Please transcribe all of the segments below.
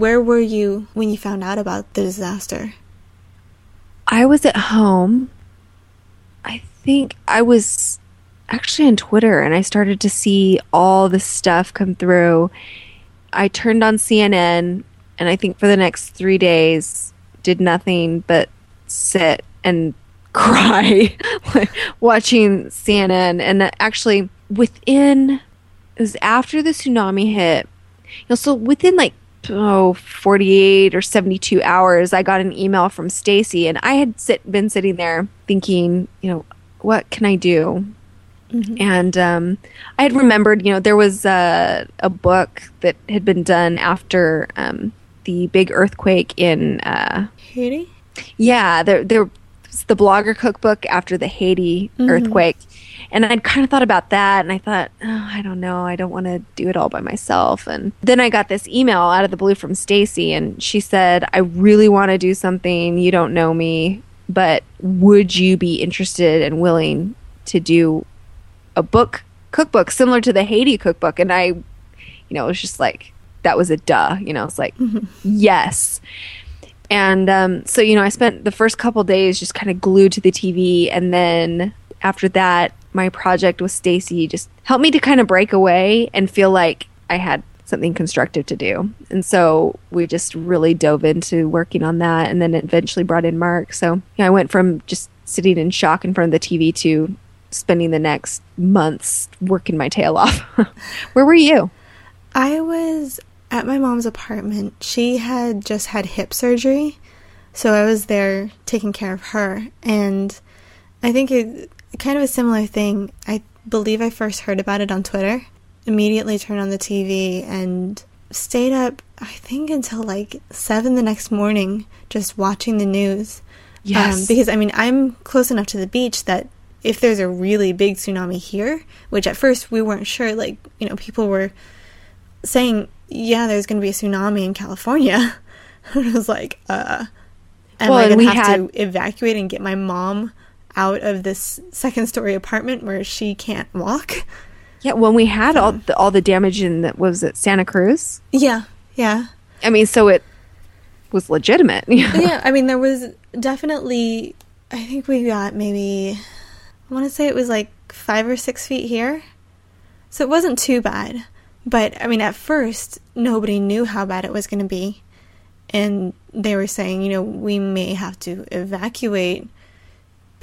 where were you when you found out about the disaster? I was at home. I think I was actually on Twitter and I started to see all this stuff come through. I turned on CNN and I think for the next three days did nothing but sit and cry watching CNN. And actually, within it was after the tsunami hit. You know, so within like oh 48 or 72 hours, I got an email from Stacie, and I had sit, been sitting there thinking, you know, what can I do? Mm-hmm. And um, I had remembered, you know, there was a, a book that had been done after um, the big earthquake in uh, Haiti. Yeah, there there was the blogger cookbook after the Haiti mm-hmm. earthquake, and I'd kind of thought about that, and I thought, oh, I don't know, I don't want to do it all by myself. And then I got this email out of the blue from Stacie, and she said, I really want to do something. You don't know me, but would you be interested and willing to do a book cookbook similar to the Haiti cookbook? And I, you know, it was just like that was a duh. You know, it's like, mm-hmm. yes. And um, so, you know, I spent the first couple days just kind of glued to the TV. And then after that, my project with Stacie just helped me to kind of break away and feel like I had something constructive to do. And so we just really dove into working on that and then eventually brought in Marc. So yeah, I went from just sitting in shock in front of the TV to spending the next months working my tail off. Where were you? I was at my mom's apartment. She had just had hip surgery, so I was there taking care of her. And I think it kind of a similar thing. I believe I first heard about it on Twitter. Immediately turned on the TV and stayed up, I think, until like seven the next morning, just watching the news. Yes. Um, because I mean, I'm close enough to the beach that if there's a really big tsunami here, which at first we weren't sure, like, you know, people were saying yeah, there's going to be a tsunami in California. I was like, uh, am well, I going to have had... to evacuate and get my mom out of this second story apartment where she can't walk? Yeah, when we had all the, all the damage in that was at Santa Cruz. Yeah, yeah. I mean, so it was legitimate. yeah, I mean, there was definitely. I think we got maybe. I want to say it was like five or six feet here, so it wasn't too bad. But I mean, at first, nobody knew how bad it was going to be. And they were saying, you know, we may have to evacuate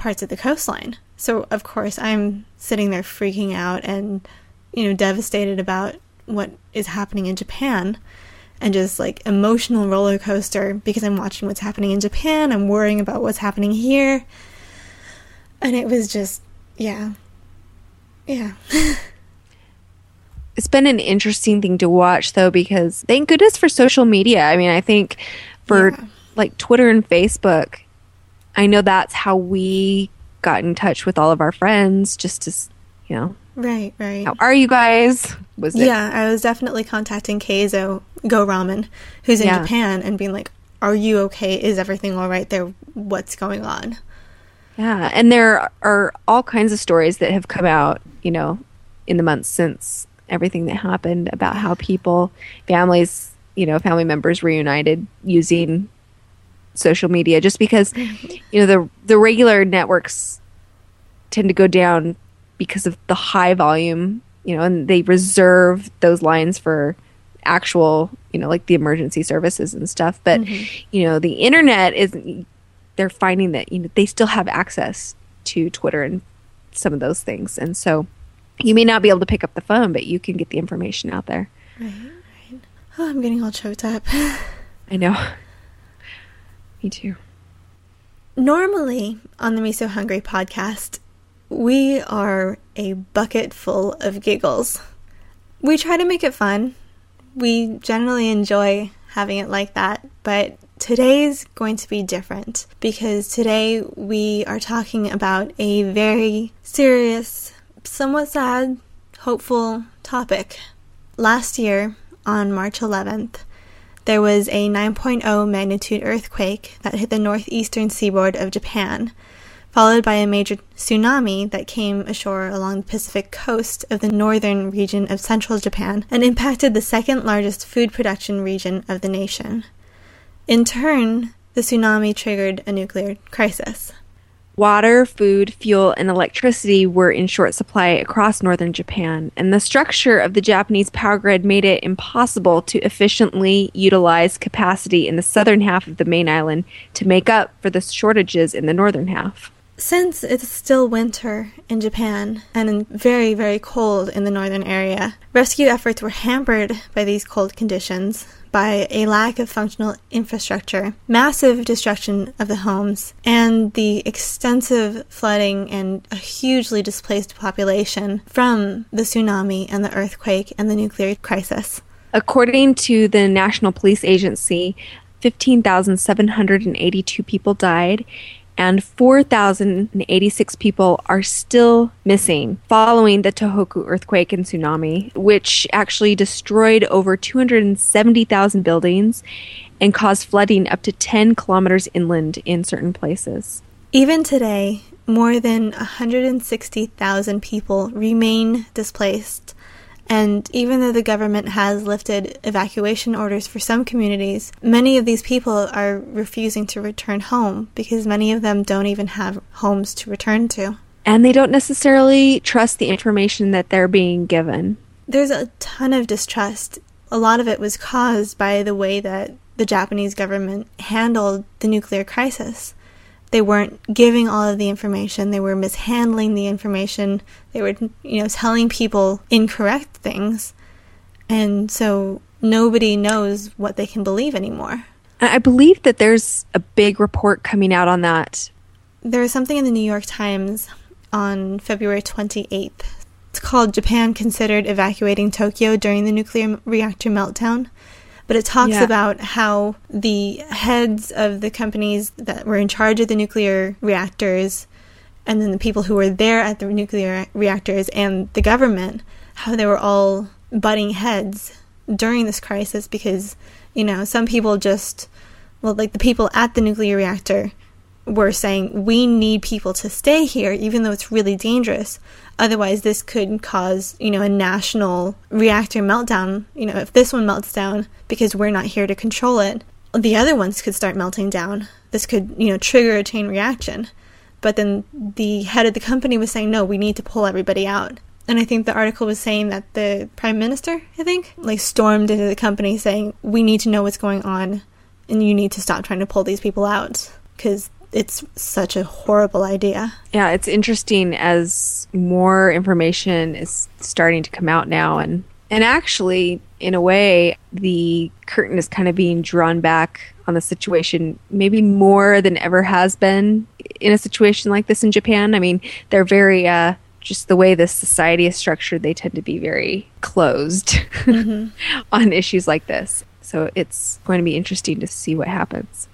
parts of the coastline. So, of course, I'm sitting there freaking out and, you know, devastated about what is happening in Japan and just like emotional roller coaster because I'm watching what's happening in Japan. I'm worrying about what's happening here. And it was just, yeah. Yeah. it's been an interesting thing to watch though because thank goodness for social media. I mean, I think for yeah. like Twitter and Facebook, I know that's how we got in touch with all of our friends just to, you know. Right, right. How are you guys? Was it? Yeah, I was definitely contacting Keizo Go Ramen, who's in yeah. Japan, and being like, "Are you okay? Is everything all right there? What's going on?" Yeah, and there are all kinds of stories that have come out, you know, in the months since everything that happened about how people, families, you know, family members reunited using social media just because you know the the regular networks tend to go down because of the high volume, you know, and they reserve those lines for actual, you know, like the emergency services and stuff. But mm-hmm. you know, the internet is they're finding that you know they still have access to Twitter and some of those things, and so you may not be able to pick up the phone, but you can get the information out there. Right, right. Oh, I'm getting all choked up. I know. Me too. Normally on the Me So Hungry podcast, we are a bucket full of giggles. We try to make it fun. We generally enjoy having it like that, but today's going to be different because today we are talking about a very serious somewhat sad, hopeful topic. Last year, on March 11th, there was a 9.0 magnitude earthquake that hit the northeastern seaboard of Japan, followed by a major tsunami that came ashore along the Pacific coast of the northern region of central Japan and impacted the second largest food production region of the nation. In turn, the tsunami triggered a nuclear crisis. Water, food, fuel, and electricity were in short supply across northern Japan, and the structure of the Japanese power grid made it impossible to efficiently utilize capacity in the southern half of the main island to make up for the shortages in the northern half. Since it's still winter in Japan and very, very cold in the northern area, rescue efforts were hampered by these cold conditions, by a lack of functional infrastructure, massive destruction of the homes, and the extensive flooding and a hugely displaced population from the tsunami and the earthquake and the nuclear crisis. According to the National Police Agency, 15,782 people died and 4,086 people are still missing following the Tohoku earthquake and tsunami, which actually destroyed over 270,000 buildings and caused flooding up to 10 kilometers inland in certain places. Even today, more than 160,000 people remain displaced and even though the government has lifted evacuation orders for some communities, many of these people are refusing to return home because many of them don't even have homes to return to. And they don't necessarily trust the information that they're being given. There's a ton of distrust. A lot of it was caused by the way that the Japanese government handled the nuclear crisis they weren't giving all of the information they were mishandling the information they were you know telling people incorrect things and so nobody knows what they can believe anymore. I believe that there's a big report coming out on that. There was something in the new york times on february 28th it's called japan considered evacuating tokyo during the nuclear reactor meltdown but it talks yeah. about how the heads of the companies that were in charge of the nuclear reactors and then the people who were there at the nuclear reactors and the government how they were all butting heads during this crisis because you know some people just well like the people at the nuclear reactor were saying we need people to stay here even though it's really dangerous. Otherwise this could cause you know a national reactor meltdown you know if this one melts down because we're not here to control it. The other ones could start melting down. This could you know trigger a chain reaction. But then the head of the company was saying no we need to pull everybody out. And i think the article was saying that the prime minister i think like stormed into the company saying we need to know what's going on and you need to stop trying to pull these people out. Because it's such a horrible idea. Yeah, it's interesting as more information is starting to come out now and and actually in a way the curtain is kind of being drawn back on the situation maybe more than ever has been in a situation like this in Japan. I mean, they're very uh just the way this society is structured, they tend to be very closed mm-hmm. on issues like this. So it's going to be interesting to see what happens.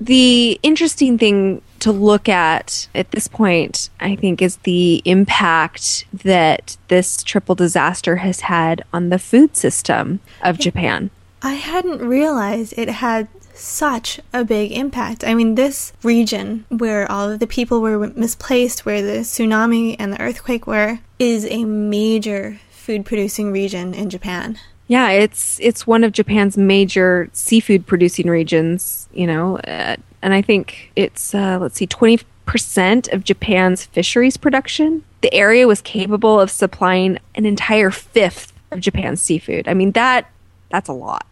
The interesting thing to look at at this point, I think, is the impact that this triple disaster has had on the food system of Japan. I hadn't realized it had such a big impact. I mean, this region where all of the people were misplaced, where the tsunami and the earthquake were, is a major food producing region in Japan. Yeah, it's it's one of Japan's major seafood producing regions. You know, uh, and I think it's uh, let's see, twenty percent of Japan's fisheries production. The area was capable of supplying an entire fifth of Japan's seafood. I mean that that's a lot.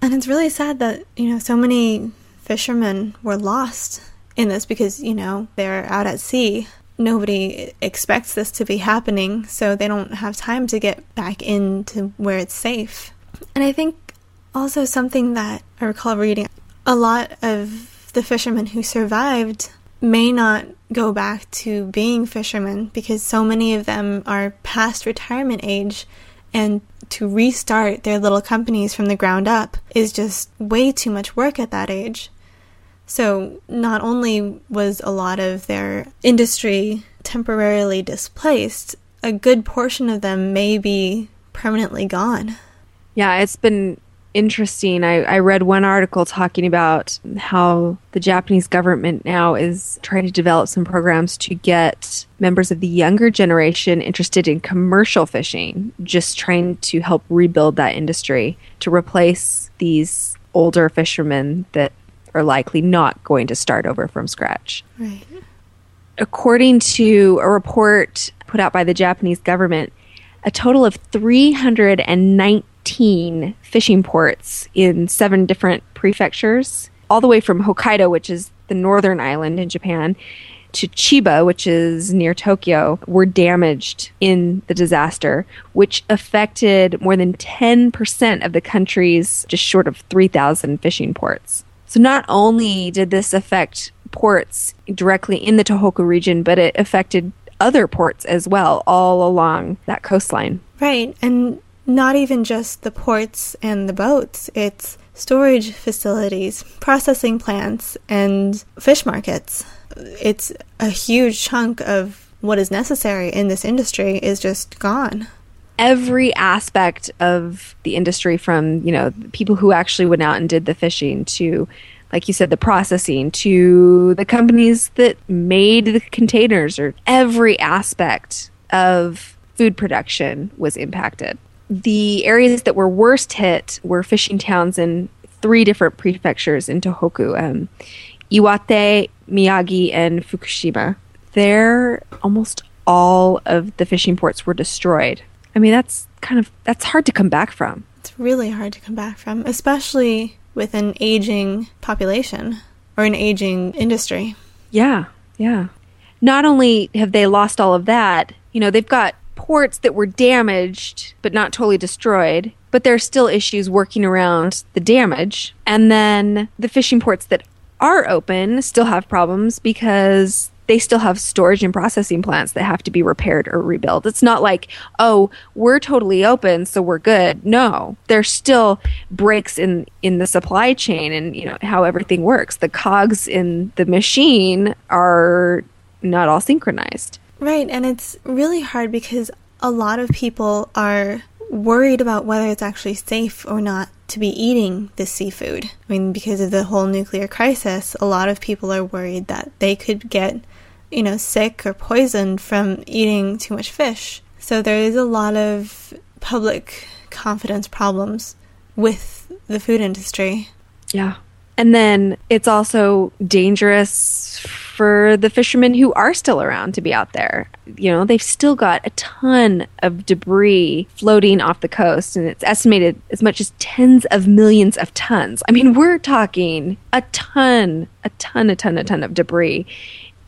And it's really sad that you know so many fishermen were lost in this because you know they're out at sea nobody expects this to be happening, so they don't have time to get back into where it's safe. And I think also something that I recall reading a lot of the fishermen who survived may not go back to being fishermen because so many of them are past retirement age and to restart their little companies from the ground up is just way too much work at that age. So, not only was a lot of their industry temporarily displaced, a good portion of them may be permanently gone. Yeah, it's been interesting. I, I read one article talking about how the Japanese government now is trying to develop some programs to get members of the younger generation interested in commercial fishing, just trying to help rebuild that industry to replace these older fishermen that are likely not going to start over from scratch. Right. According to a report put out by the Japanese government, a total of 319 fishing ports in seven different prefectures, all the way from Hokkaido, which is the northern island in Japan, to Chiba, which is near Tokyo, were damaged in the disaster, which affected more than 10% of the country's just short of 3,000 fishing ports. So not only did this affect ports directly in the Tohoku region, but it affected other ports as well, all along that coastline. Right. And not even just the ports and the boats, it's storage facilities, processing plants, and fish markets. It's a huge chunk of what is necessary in this industry is just gone. Every aspect of the industry, from you know people who actually went out and did the fishing to like you said, the processing to the companies that made the containers or every aspect of food production was impacted. The areas that were worst hit were fishing towns in three different prefectures in Tohoku um, Iwate, Miyagi, and Fukushima. There, almost all of the fishing ports were destroyed. I mean, that's kind of that's hard to come back from. It's really hard to come back from, especially with an aging population or an aging industry. Yeah, yeah. Not only have they lost all of that, you know, they've got ports that were damaged but not totally destroyed, but there are still issues working around the damage. And then the fishing ports that are open still have problems because they still have storage and processing plants that have to be repaired or rebuilt. It's not like, oh, we're totally open, so we're good. No, there's still breaks in in the supply chain and you know how everything works. The cogs in the machine are not all synchronized. Right, and it's really hard because a lot of people are worried about whether it's actually safe or not to be eating this seafood. I mean, because of the whole nuclear crisis, a lot of people are worried that they could get you know, sick or poisoned from eating too much fish. So there is a lot of public confidence problems with the food industry. Yeah. And then it's also dangerous for the fishermen who are still around to be out there. You know, they've still got a ton of debris floating off the coast, and it's estimated as much as tens of millions of tons. I mean, we're talking a ton, a ton, a ton, a ton of debris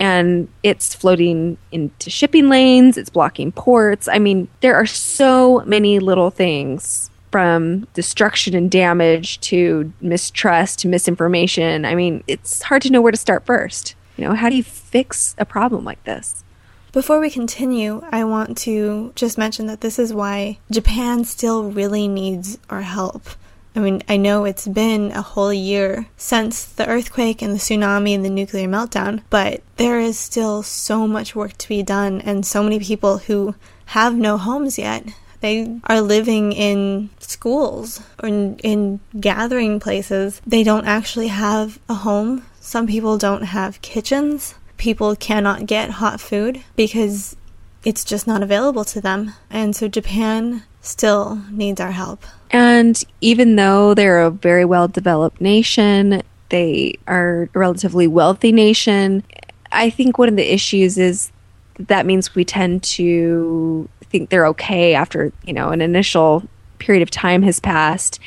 and it's floating into shipping lanes, it's blocking ports. I mean, there are so many little things from destruction and damage to mistrust to misinformation. I mean, it's hard to know where to start first. You know, how do you fix a problem like this? Before we continue, I want to just mention that this is why Japan still really needs our help. I mean, I know it's been a whole year since the earthquake and the tsunami and the nuclear meltdown, but there is still so much work to be done, and so many people who have no homes yet. They are living in schools or in, in gathering places. They don't actually have a home. Some people don't have kitchens. People cannot get hot food because it's just not available to them. And so Japan still needs our help. And even though they're a very well developed nation, they are a relatively wealthy nation. I think one of the issues is that means we tend to think they're okay after, you know, an initial period of time has passed.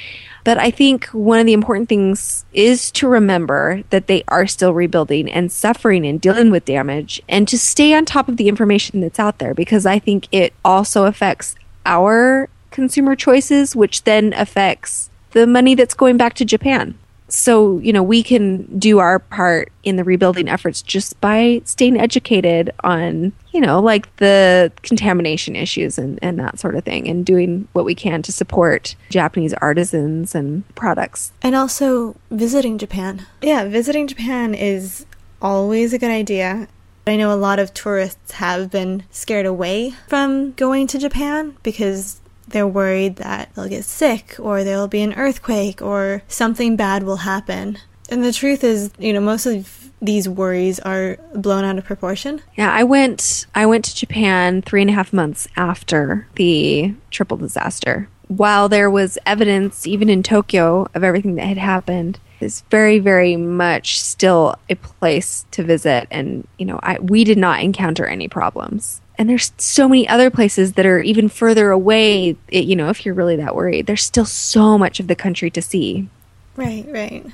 But I think one of the important things is to remember that they are still rebuilding and suffering and dealing with damage and to stay on top of the information that's out there because I think it also affects our consumer choices, which then affects the money that's going back to Japan. So, you know, we can do our part in the rebuilding efforts just by staying educated on, you know, like the contamination issues and, and that sort of thing, and doing what we can to support Japanese artisans and products. And also visiting Japan. Yeah, visiting Japan is always a good idea. I know a lot of tourists have been scared away from going to Japan because they're worried that they'll get sick or there'll be an earthquake or something bad will happen. And the truth is, you know, most of these worries are blown out of proportion. Yeah, I went I went to Japan three and a half months after the triple disaster. While there was evidence, even in Tokyo, of everything that had happened, it's very, very much still a place to visit. And you know, I, we did not encounter any problems. And there's so many other places that are even further away. It, you know, if you're really that worried, there's still so much of the country to see. Right, right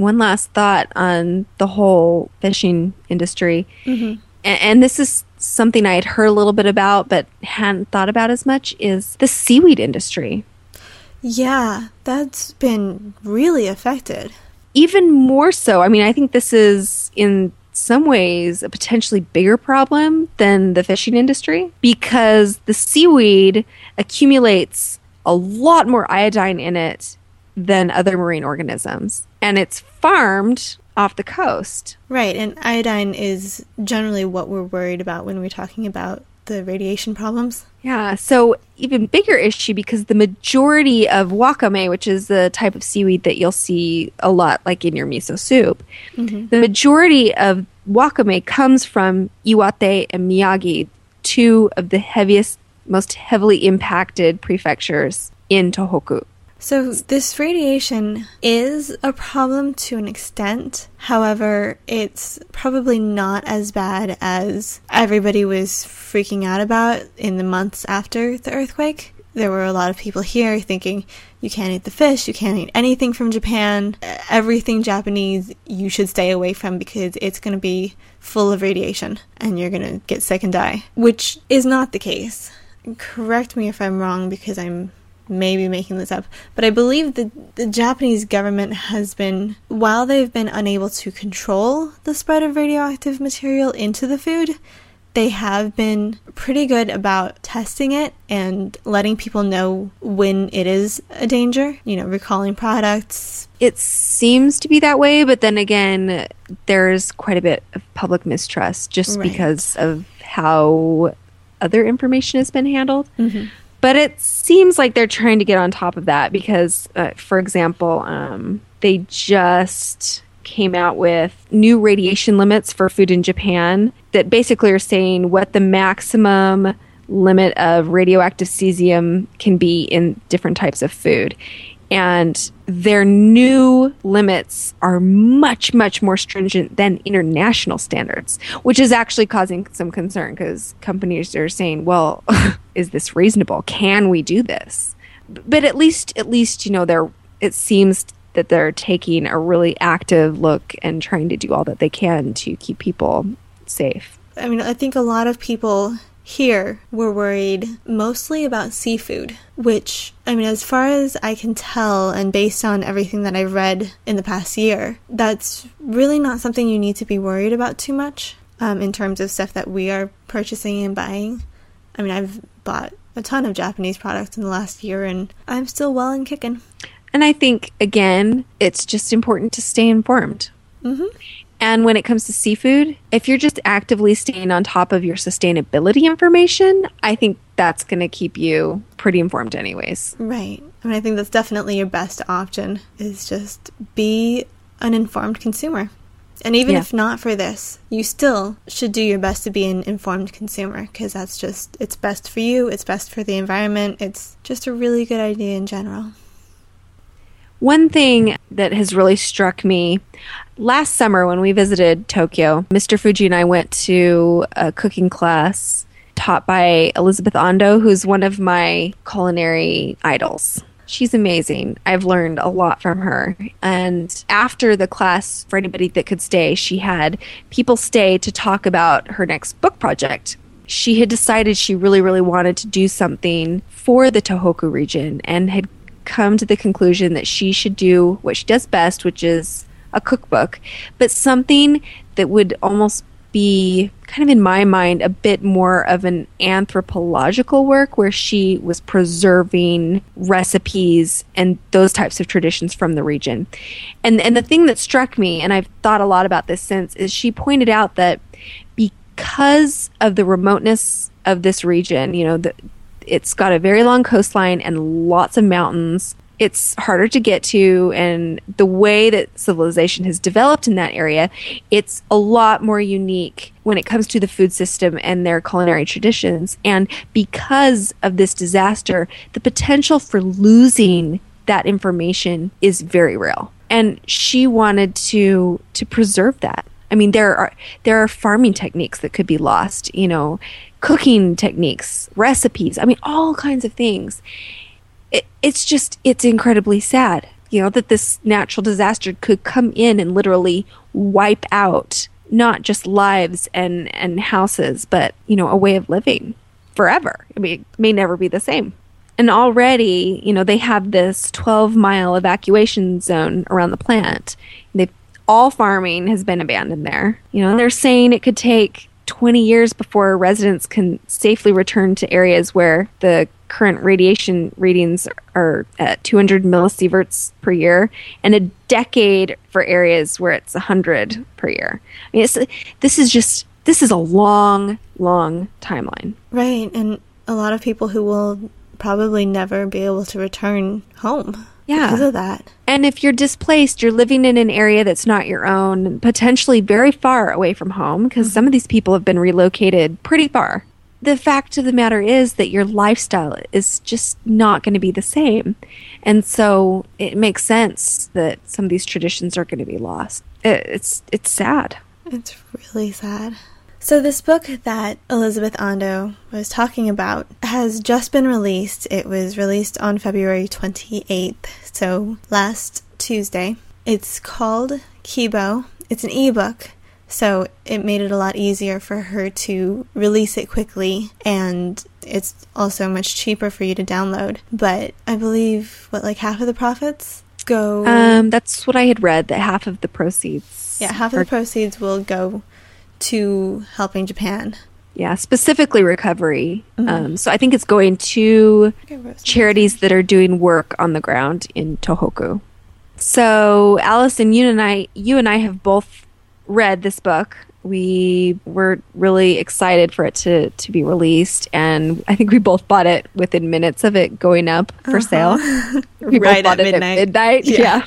one last thought on the whole fishing industry. Mm-hmm. And, and this is something I had heard a little bit about but hadn't thought about as much is the seaweed industry. Yeah, that's been really affected. Even more so. I mean, I think this is in some ways a potentially bigger problem than the fishing industry because the seaweed accumulates a lot more iodine in it than other marine organisms. And it's farmed off the coast. Right. And iodine is generally what we're worried about when we're talking about the radiation problems. Yeah. So, even bigger issue because the majority of wakame, which is the type of seaweed that you'll see a lot like in your miso soup, mm-hmm. the majority of wakame comes from Iwate and Miyagi, two of the heaviest, most heavily impacted prefectures in Tohoku. So, this radiation is a problem to an extent. However, it's probably not as bad as everybody was freaking out about in the months after the earthquake. There were a lot of people here thinking, you can't eat the fish, you can't eat anything from Japan, everything Japanese you should stay away from because it's going to be full of radiation and you're going to get sick and die, which is not the case. Correct me if I'm wrong because I'm maybe making this up, but I believe that the Japanese government has been, while they've been unable to control the spread of radioactive material into the food, they have been pretty good about testing it and letting people know when it is a danger, you know, recalling products. It seems to be that way, but then again, there's quite a bit of public mistrust just right. because of how other information has been handled. Mm-hmm. But it seems like they're trying to get on top of that because, uh, for example, um, they just came out with new radiation limits for food in Japan that basically are saying what the maximum limit of radioactive cesium can be in different types of food and their new limits are much much more stringent than international standards which is actually causing some concern because companies are saying well is this reasonable? Can we do this? But at least at least you know they're it seems that they're taking a really active look and trying to do all that they can to keep people safe. I mean i think a lot of people here, we're worried mostly about seafood, which, I mean, as far as I can tell, and based on everything that I've read in the past year, that's really not something you need to be worried about too much um, in terms of stuff that we are purchasing and buying. I mean, I've bought a ton of Japanese products in the last year, and I'm still well and kicking. And I think, again, it's just important to stay informed. Mm-hmm. And when it comes to seafood, if you're just actively staying on top of your sustainability information, I think that's going to keep you pretty informed anyways. Right. I mean, I think that's definitely your best option is just be an informed consumer. And even yeah. if not for this, you still should do your best to be an informed consumer because that's just, it's best for you, it's best for the environment, it's just a really good idea in general. One thing that has really struck me last summer when we visited Tokyo, Mr. Fuji and I went to a cooking class taught by Elizabeth Andoh, who's one of my culinary idols. She's amazing. I've learned a lot from her. And after the class, for anybody that could stay, she had people stay to talk about her next book project. She had decided she really, really wanted to do something for the Tohoku region and had come to the conclusion that she should do what she does best, which is a cookbook, but something that would almost be kind of in my mind a bit more of an anthropological work where she was preserving recipes and those types of traditions from the region. And and the thing that struck me and I've thought a lot about this since is she pointed out that because of the remoteness of this region, you know, the it's got a very long coastline and lots of mountains. It's harder to get to, and the way that civilization has developed in that area, it's a lot more unique when it comes to the food system and their culinary traditions. And because of this disaster, the potential for losing that information is very real. And she wanted to to preserve that. I mean, there are there are farming techniques that could be lost. You know, cooking techniques, recipes. I mean, all kinds of things. It, it's just, it's incredibly sad, you know, that this natural disaster could come in and literally wipe out not just lives and, and houses, but, you know, a way of living forever. I mean, it may never be the same. And already, you know, they have this 12 mile evacuation zone around the plant. They've all farming has been abandoned there. You know, they're saying it could take 20 years before residents can safely return to areas where the current radiation readings are at 200 millisieverts per year and a decade for areas where it's 100 per year. I mean, this is just, this is a long, long timeline. Right. And a lot of people who will probably never be able to return home yeah. because of that. And if you're displaced, you're living in an area that's not your own, potentially very far away from home, because mm-hmm. some of these people have been relocated pretty far. The fact of the matter is that your lifestyle is just not going to be the same. And so it makes sense that some of these traditions are going to be lost. It's it's sad. It's really sad. So, this book that Elizabeth Andoh was talking about has just been released. It was released on February 28th, so last Tuesday. It's called Kibo. It's an ebook, so it made it a lot easier for her to release it quickly, and it's also much cheaper for you to download. But I believe, what, like half of the profits go. Um, that's what I had read, that half of the proceeds. Yeah, half of the proceeds will go to helping Japan. Yeah, specifically recovery. Mm-hmm. Um, so I think it's going to charities that are doing work on the ground in Tohoku. So Allison, you and I, you and I have both read this book. We were really excited for it to, to be released, and I think we both bought it within minutes of it going up for uh-huh. sale. We right at midnight. at midnight. Yeah. yeah.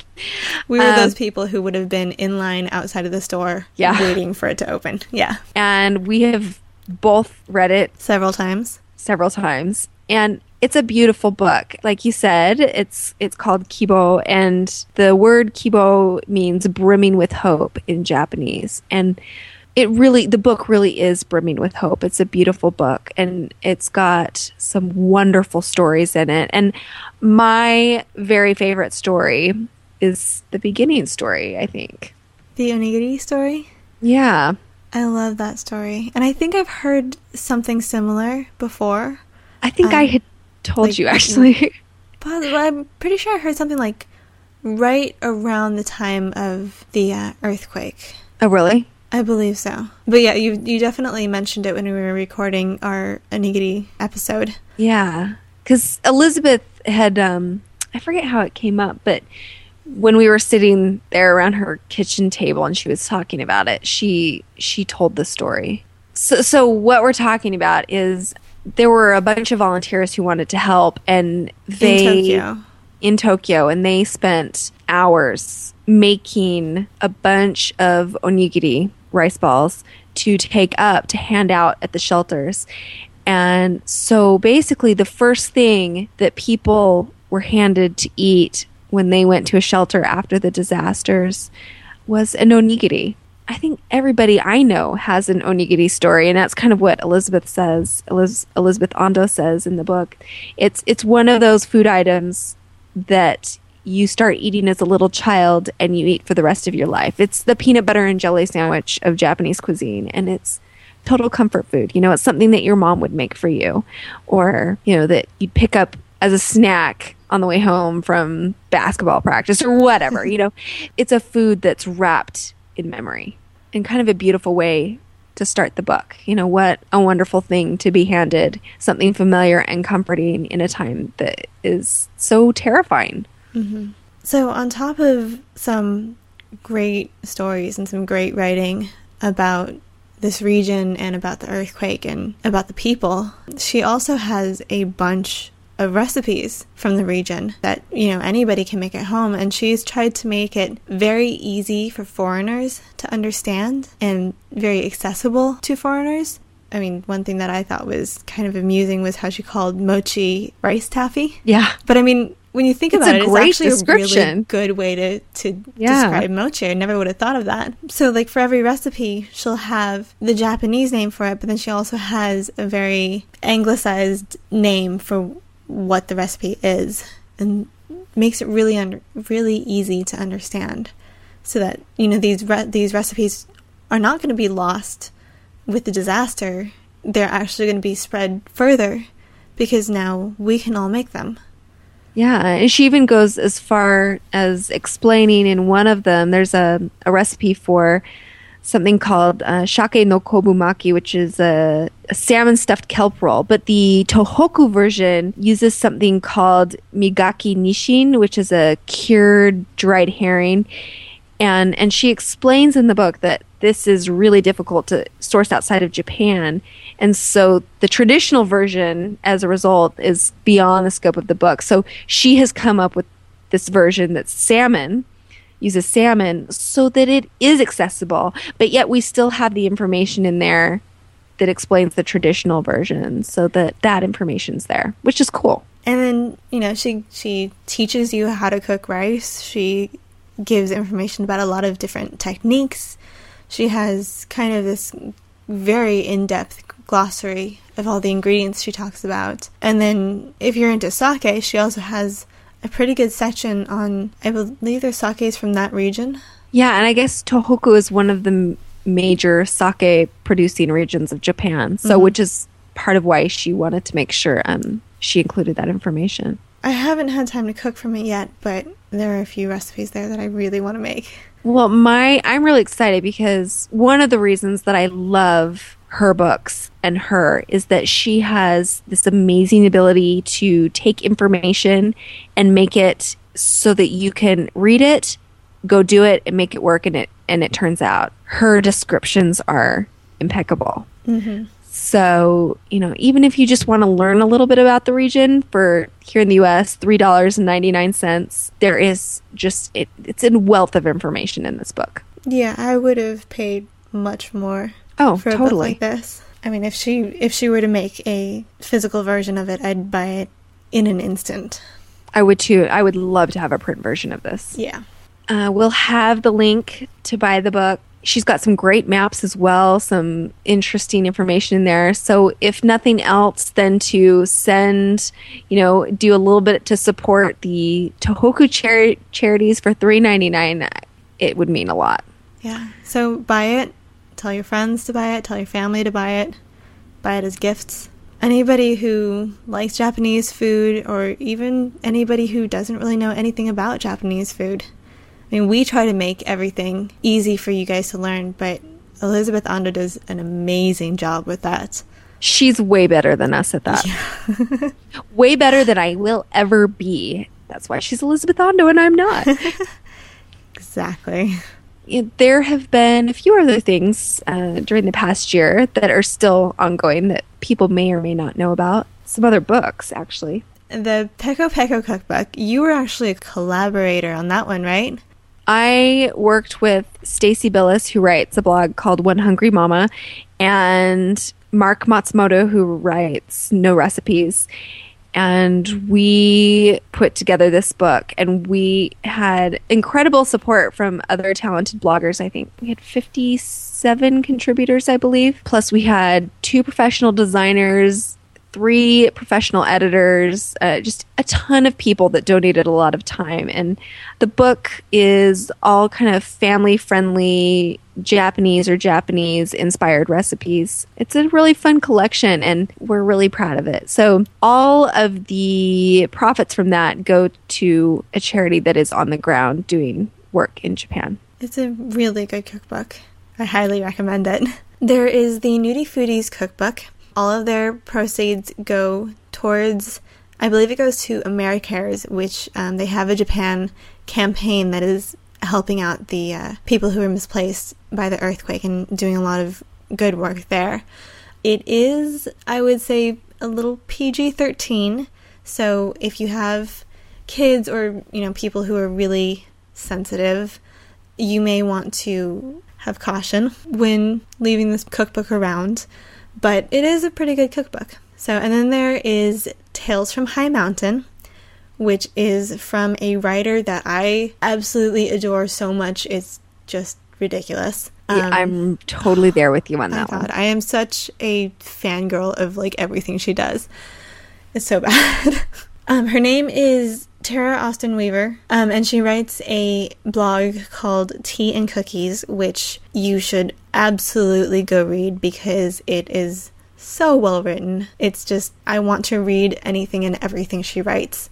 We were um, those people who would have been in line outside of the store yeah. waiting for it to open. Yeah. And we have both read it several times. Several times. And it's a beautiful book. Like you said, it's it's called Kibo and the word Kibo means brimming with hope in Japanese. And it really the book really is brimming with hope. It's a beautiful book and it's got some wonderful stories in it. And my very favorite story is the beginning story i think. The onigiri story? Yeah. I love that story. And i think i've heard something similar before. I think um, i had told like, you actually. But i'm pretty sure i heard something like right around the time of the uh, earthquake. Oh really I believe so. But yeah, you you definitely mentioned it when we were recording our onigiri episode. Yeah, because Elizabeth had um, I forget how it came up, but when we were sitting there around her kitchen table and she was talking about it, she she told the story. So so what we're talking about is there were a bunch of volunteers who wanted to help and they in Tokyo, in Tokyo and they spent hours making a bunch of onigiri rice balls to take up to hand out at the shelters. And so basically, the first thing that people were handed to eat when they went to a shelter after the disasters was an onigiri. I think everybody I know has an onigiri story, and that's kind of what Elizabeth says. Eliz- Elizabeth Andoh says in the book. It's it's one of those food items that you start eating as a little child and you eat for the rest of your life. It's the peanut butter and jelly sandwich of Japanese cuisine and it's total comfort food. You know, it's something that your mom would make for you or, you know, that you'd pick up as a snack on the way home from basketball practice or whatever. you know, it's a food that's wrapped in memory in kind of a beautiful way to start the book. You know, what a wonderful thing to be handed something familiar and comforting in a time that is so terrifying. Mm-hmm. So, on top of some great stories and some great writing about this region and about the earthquake and about the people. She also has a bunch of recipes from the region that, you know, anybody can make at home. And she's tried to make it very easy for foreigners to understand and very accessible to foreigners. I mean, one thing that I thought was kind of amusing was how she called mochi rice taffy. Yeah. But I mean, when you think It's about a it, great it's actually a really good way to, to Yeah. describe mochi. I never would have thought of that. So, like, for every recipe, she'll have the Japanese name for it, but then she also has a very anglicized name for what the recipe is and makes it really under, really easy to understand so that you know these re- these recipes are not going to be lost with the disaster they're actually going to be spread further because now we can all make them Yeah, and she even goes as far as explaining in one of them. There's a, a recipe for something called uh, shake no kobumaki, which is a, a salmon stuffed kelp roll. But the Tohoku version uses something called migaki nishin, which is a cured dried herring. And and she explains in the book that this is really difficult to source outside of Japan. And so the traditional version, as a result, is beyond the scope of the book. So she has come up with this version that's salmon, uses salmon, so that it is accessible, but yet we still have the information in there that explains the traditional version so that that information's there, which is cool. and then you know she she teaches you how to cook rice she gives information about a lot of different techniques. She has kind of this very in-depth glossary of all the ingredients she talks about. And then if you're into sake she also has a pretty good section on i believe there's sakes from that region. Yeah, and I guess Tohoku is one of the m- major sake producing regions of Japan, so which is part of why she wanted to make sure um, she included that information. I haven't had time to cook from it yet but there are a few recipes there that i really want to make Well, my I'm really excited because one of the reasons that I love her books and her is that she has this amazing ability to take information and make it so that you can read it, go do it and make it work and it and it turns out her descriptions are impeccable. Mm-hmm. So, you know, even if you just want to learn a little bit about the region for here in the US, $3.99, there is just it, it's a wealth of information in this book. Yeah, I would have paid much more Oh, for a book totally. like this. I mean, if she if she were to make a physical version of it, I'd buy it in an instant. I would too. I would love to have a print version of this. Yeah. Uh, we'll have the link to buy the book. She's got some great maps as well, some interesting information in there. So, if nothing else, then to send, you know, do a little bit to support the Tohoku chari- charities for three ninety nine, it would mean a lot. Yeah. So buy it. Tell your friends to buy it. Tell your family to buy it. Buy it as gifts. Anybody who likes Japanese food, or even anybody who doesn't really know anything about Japanese food. I mean, we try to make everything easy for you guys to learn, but Elizabeth Andoh does an amazing job with that. She's way better than us at that. way better than I will ever be. That's why she's Elizabeth Andoh and I'm not. Exactly. there have been a few other things uh, during the past year that are still ongoing that people may or may not know about. Some other books, actually. The Peko Peko cookbook, you were actually a collaborator on that one, right? I worked with Stacie Billis, who writes a blog called One Hungry Mama, and Marc Matsumoto, who writes No Recipes. And we put together this book, and we had incredible support from other talented bloggers. I think we had 57 contributors, I believe. Plus, we had two professional designers, three professional editors, uh, just a ton of people that donated a lot of time. And the book is all kind of family friendly Japanese or Japanese inspired recipes. It's a really fun collection and we're really proud of it. So, all of the profits from that go to a charity that is on the ground doing work in Japan. It's a really good cookbook. I highly recommend it. There is the Nudie Foodies cookbook. All of their proceeds go towards, I believe it goes to AmeriCares, which um, they have a Japan campaign that is helping out the uh, people who were misplaced by the earthquake and doing a lot of good work there. It is, I would say, a little PG 13. So if you have kids or, you know, people who are really sensitive, you may want to have caution when leaving this cookbook around. But it is a pretty good cookbook. So, and then there is Tales from High Mountain, which is from a writer that I absolutely adore so much. It's just ridiculous. Yeah, Um, I'm totally there with you on that God, one. I am such a fangirl of like everything she does. It's so bad. um, her name is Tara Austin Weaver, um, and she writes a blog called Tea and Cookies, which you should absolutely go read because it is so well written. It's just, I want to read anything and everything she writes.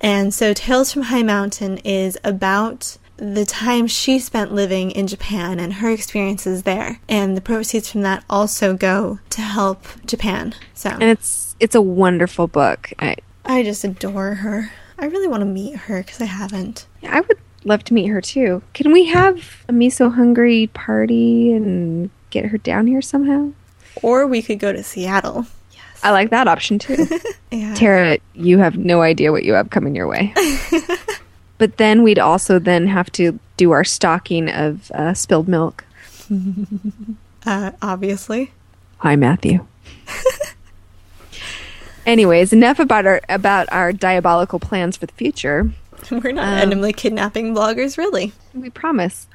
And so, Tales from High Mountain is about the time she spent living in Japan and her experiences there. And the proceeds from that also go to help Japan. So, And it's it's a wonderful book. I, I just adore her. I really want to meet her because I haven't. I would love to meet her too. Can we have a miso hungry party and get her down here somehow? Or we could go to Seattle. Yes. I like that option too. Yeah. Tara, you have no idea what you have coming your way. but then we'd also then have to do our stocking of uh, spilled milk. Uh, obviously. Hi, Matthew. Anyways, enough about our about our diabolical plans for the future. We're not Um, randomly kidnapping bloggers, really. We promise.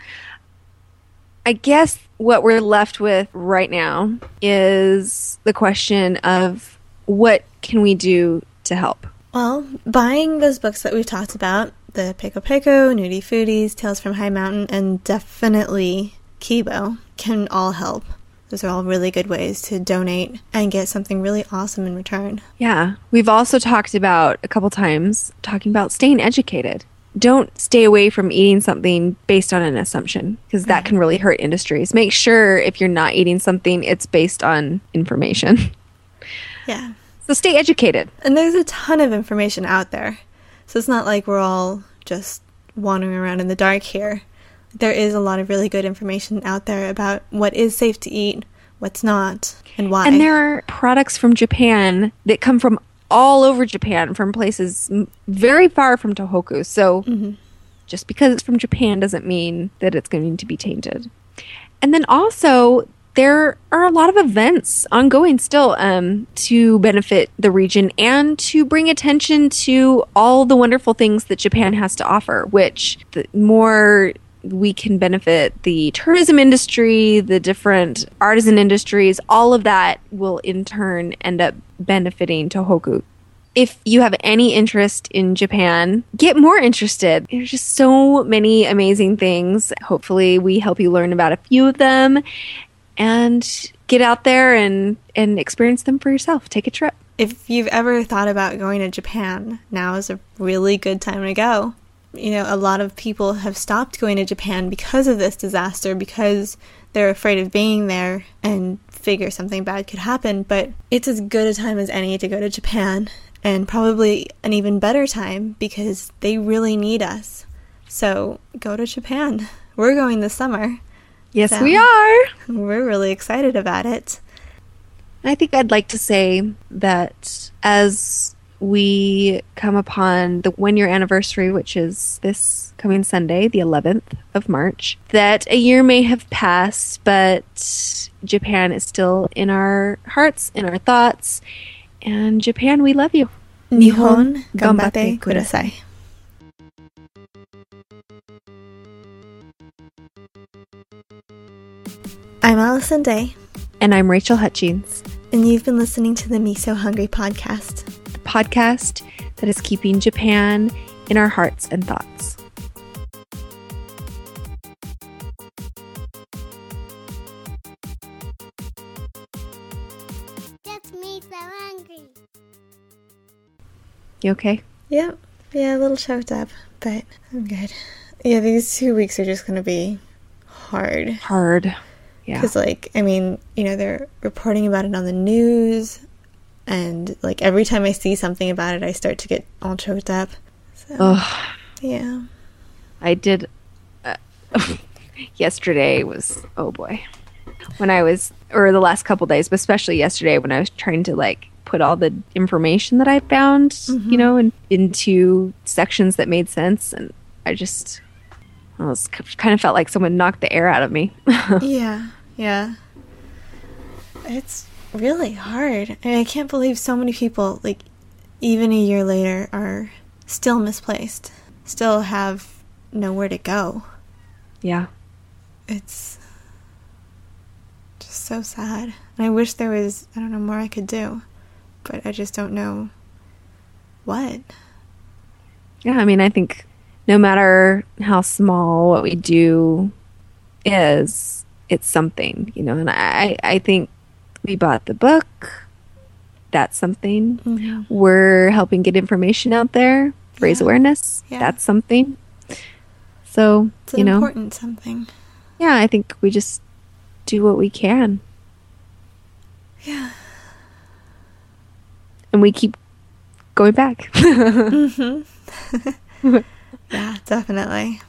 I guess what we're left with right now is the question of what can we do to help? Well, buying those books that we've talked about, the Pico Pico, Nudie Foodies, Tales from High Mountain, and definitely Kibo, can all help. Those are all really good ways to donate and get something really awesome in return. Yeah. We've also talked about a couple times talking about staying educated. Don't stay away from eating something based on an assumption because that can really hurt industries. Make sure if you're not eating something, it's based on information. Yeah. So stay educated. And there's a ton of information out there. So it's not like we're all just wandering around in the dark here. There is a lot of really good information out there about what is safe to eat, what's not, and why. And there are products from Japan that come from all over Japan, from places very far from Tohoku. So just because it's from Japan doesn't mean that it's going to be tainted. And then also, there are a lot of events ongoing still um, to benefit the region and to bring attention to all the wonderful things that Japan has to offer, which the more we can benefit the tourism industry, the different artisan industries, all of that will in turn end up benefiting Tohoku. If you have any interest in Japan, get more interested. There's just so many amazing things. Hopefully, we help you learn about a few of them and get out there and, and experience them for yourself. Take a trip. if you've ever thought about going to Japan, now is a really good time to go. You know, a lot of people have stopped going to Japan because of this disaster because they're afraid of being there and figure something bad could happen. But it's as good a time as any to go to Japan, and probably an even better time because they really need us. So go to Japan. We're going this summer. Yes, So- we are. We're really excited about it. I think I'd like to say that as we come upon the one year anniversary, which is this coming Sunday, the 11th of March, that a year may have passed, but Japan is still in our hearts, in our thoughts. And Japan, we love you. Nihon Gambatte Kudasai. I'm Allison Day, And I'm Rachel Hutchings, and you've been listening to the Me So Hungry podcast. The podcast that is keeping Japan in our hearts and thoughts. That's me so hungry. You okay? Yep. Yeah, a little choked up, but I'm good. Yeah, these two weeks are just going to be hard. Hard. Yeah. Because, like, I mean, you know, they're reporting about it on the news, and, like, every time I see something about it, I start to get all choked up. So, Ugh. yeah. I did. Uh, yesterday was oh boy. when I was, or the last couple days, but especially yesterday when I was trying to like put all the information that I found, Mm-hmm. you know, in, into sections that made sense. And I just, I was kind of felt like someone knocked the air out of me. yeah, yeah. It's really hard. I, And I can't believe so many people, like, even a year later, are still misplaced, still have nowhere to go. yeah. It's just so sad. And I wish there was, I don't know, more I could do. But I just don't know what. Yeah, I mean, I think no matter how small what we do is, it's something, you know. And I, I think we bought the book. That's something. Mhm. We're helping get information out there, raise Yeah. awareness. Yeah. That's something. So It's an you know, important something. yeah, I think we just do what we can, Yeah. and we keep going back. Mm-hmm. yeah, definitely.